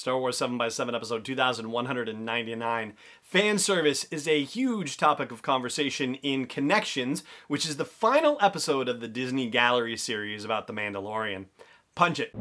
Star Wars 7x7 episode 2199. Fan service is a huge topic of conversation in Connections, which is the final episode of the Disney Gallery series about The Mandalorian. Punch it.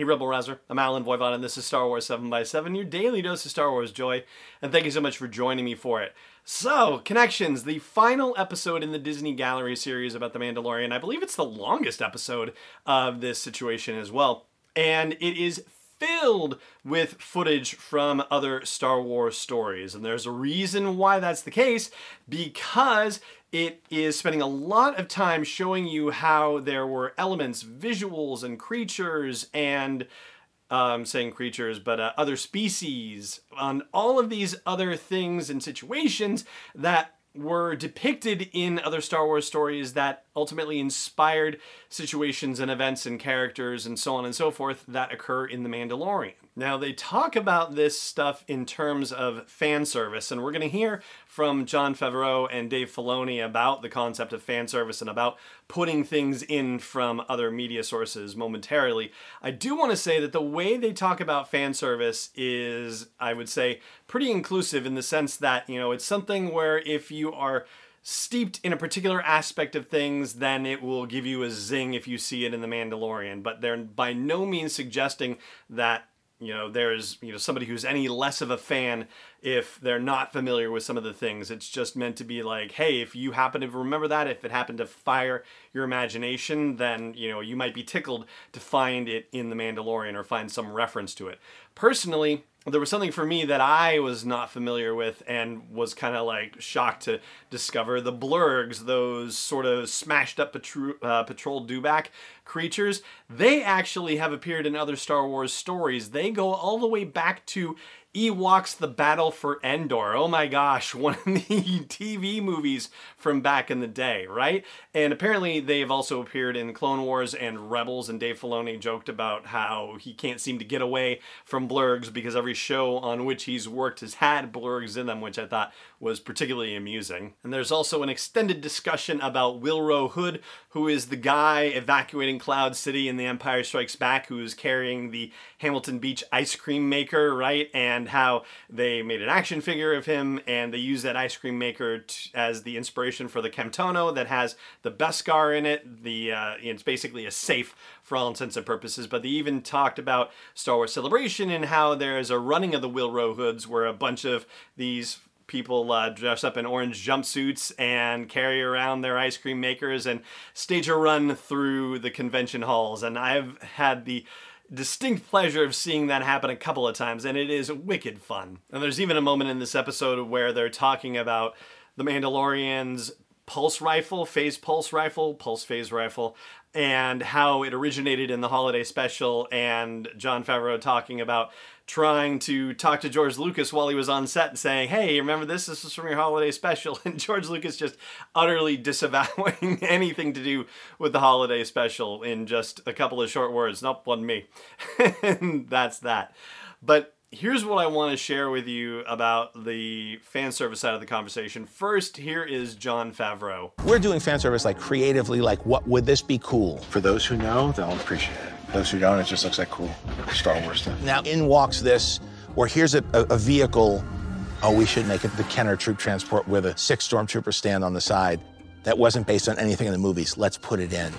Hey, Rebel Rouser. I'm Allen Voivod, and this is Star Wars 7x7, your daily dose of Star Wars joy. And thank you so much for joining me for it. So, Connections, the final episode in the Disney Gallery series about The Mandalorian. I believe it's the longest episode of this situation as well. And it is filled with footage from other Star Wars stories. And there's a reason why that's the case because it is spending a lot of time showing you how there were elements, visuals, and creatures, and um, saying creatures, but uh, other species, on all of these other things and situations that were depicted in other Star Wars stories that ultimately inspired situations and events and characters and so on and so forth that occur in The Mandalorian. Now, they talk about this stuff in terms of fan service, and we're going to hear from Jon Favreau and Dave Filoni about the concept of fan service and about putting things in from other media sources momentarily. I do want to say that the way they talk about fan service is, I would say, pretty inclusive in the sense that, you know, it's something where if you are steeped in a particular aspect of things, then it will give you a zing if you see it in The Mandalorian. But they're by no means suggesting that you know there's you know somebody who's any less of a fan if they're not familiar with some of the things. It's just meant to be like hey if you happen to remember that if it happened to fire your imagination then you know you might be tickled to find it in the mandalorian or find some reference to it. Personally there was something for me that I was not familiar with and was kind of like shocked to discover the blurgs, those sort of smashed up patrol, uh, patrol dewback creatures. They actually have appeared in other Star Wars stories. They go all the way back to Ewoks The Battle for Endor. Oh my gosh, one of the TV movies from back in the day, right? And apparently they've also appeared in Clone Wars and Rebels, and Dave Filoni joked about how he can't seem to get away from blurgs because every show on which he's worked has had blurgs in them, which I thought was particularly amusing. And there's also an extended discussion about Willrow Hood, who is the guy evacuating Cloud City in The Empire Strikes Back, who's carrying the Hamilton Beach ice cream maker, right? And how they made an action figure of him, and they use that ice cream maker t- as the inspiration for the Camtono that has the Beskar in it. The uh, it's basically a safe for all intents and purposes. But they even talked about Star Wars Celebration and how there's a running of the Willrow Hoods where a bunch of these people uh, dress up in orange jumpsuits and carry around their ice cream makers and stage a run through the convention halls. And I've had the distinct pleasure of seeing that happen a couple of times, and it is wicked fun. And there's even a moment in this episode where they're talking about the Mandalorian's pulse rifle, phase pulse rifle, pulse phase rifle, and how it originated in the holiday special, and Jon Favreau talking about trying to talk to George Lucas while he was on set and saying, Hey, remember this? This is from your holiday special. And George Lucas just utterly disavowing anything to do with the holiday special in just a couple of short words. Nope, wasn't me. and that's that. But here's what I want to share with you about the fan service side of the conversation. First, here is Jon Favreau. We're doing fan service like creatively, like what would this be cool? For those who know, they'll appreciate it. Those who don't, it just looks like cool Star Wars stuff. Now in walks this, or here's a, a, a vehicle. Oh, we should make it the Kenner troop transport with a six stormtroopers stand on the side. That wasn't based on anything in the movies. Let's put it in.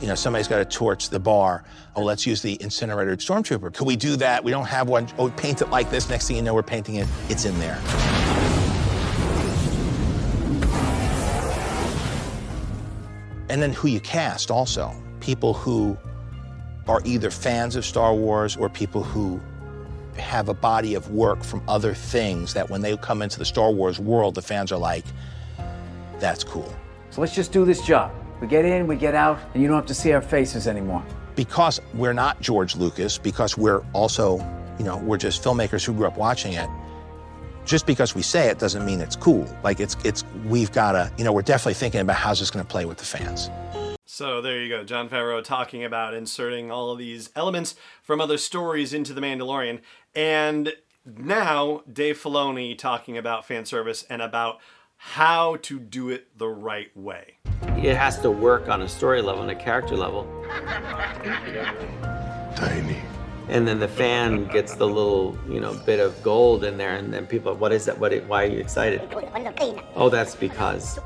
You know, somebody's got to torch the bar. Oh, let's use the incinerator stormtrooper. Could we do that? We don't have one. Oh, paint it like this. Next thing you know, we're painting it. It's in there. And then who you cast also people who are either fans of Star Wars or people who have a body of work from other things that when they come into the Star Wars world, the fans are like, that's cool. So let's just do this job. We get in, we get out, and you don't have to see our faces anymore. Because we're not George Lucas, because we're also, you know, we're just filmmakers who grew up watching it. Just because we say it doesn't mean it's cool. Like it's it's we've got to, you know, we're definitely thinking about how's this going to play with the fans. So there you go, Jon Favreau talking about inserting all of these elements from other stories into The Mandalorian. And now Dave Filoni talking about fan service and about how to do it the right way. It has to work on a story level and a character level. Tiny. And then the fan gets the little, you know, bit of gold in there, and then people, what is that? What? Why are you excited? Oh, that's because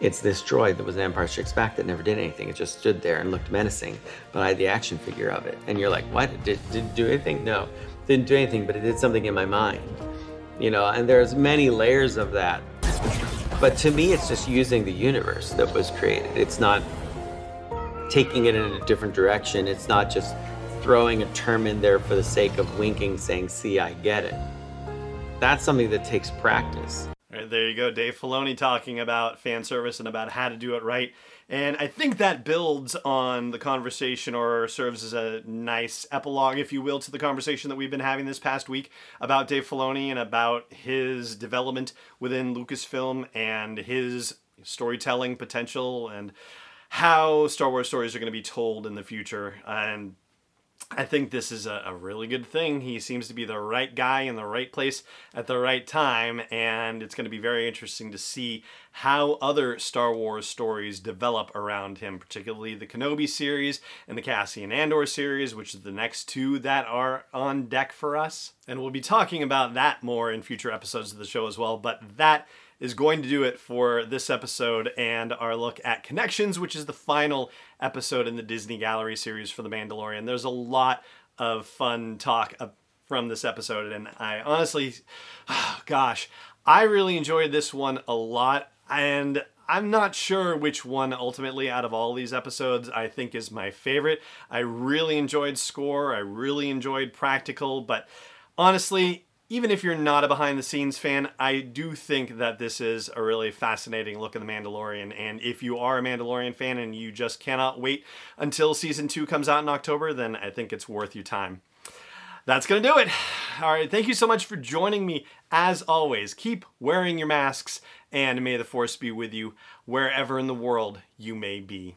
it's this droid that was an Empire Strikes Back that never did anything. It just stood there and looked menacing, but I had the action figure of it, and you're like, what? Did did it do anything? No, didn't do anything, but it did something in my mind, you know. And there's many layers of that. But to me, it's just using the universe that was created. It's not taking it in a different direction. It's not just throwing a term in there for the sake of winking, saying, see, I get it. That's something that takes practice. Right, there you go, Dave Filoni talking about fan service and about how to do it right. And I think that builds on the conversation or serves as a nice epilogue, if you will, to the conversation that we've been having this past week about Dave Filoni and about his development within Lucasfilm and his storytelling potential and how Star Wars stories are going to be told in the future. And I think this is a, a, really good thing. He seems to be the right guy in the right place at the right time, and it's going to be very interesting to see how other Star Wars stories develop around him, particularly the Kenobi series and the Cassian Andor series, which is the next two that are on deck for us. And we'll be talking about that more in future episodes of the show as well, but that is going to do it for this episode and our look at Connections, which is the final episode in the Disney Gallery series for The Mandalorian. There's a lot of fun talk from this episode, and I honestly, oh gosh, I really enjoyed this one a lot, and I'm not sure which one ultimately out of all these episodes I think is my favorite. I really enjoyed score, I really enjoyed practical, but honestly, even if you're not a behind the scenes fan, I do think that this is a really fascinating look at The Mandalorian. And if you are a Mandalorian fan and you just cannot wait until season two comes out in October, then I think it's worth your time. That's going to do it. All right. Thank you so much for joining me. As always, keep wearing your masks and may the force be with you wherever in the world you may be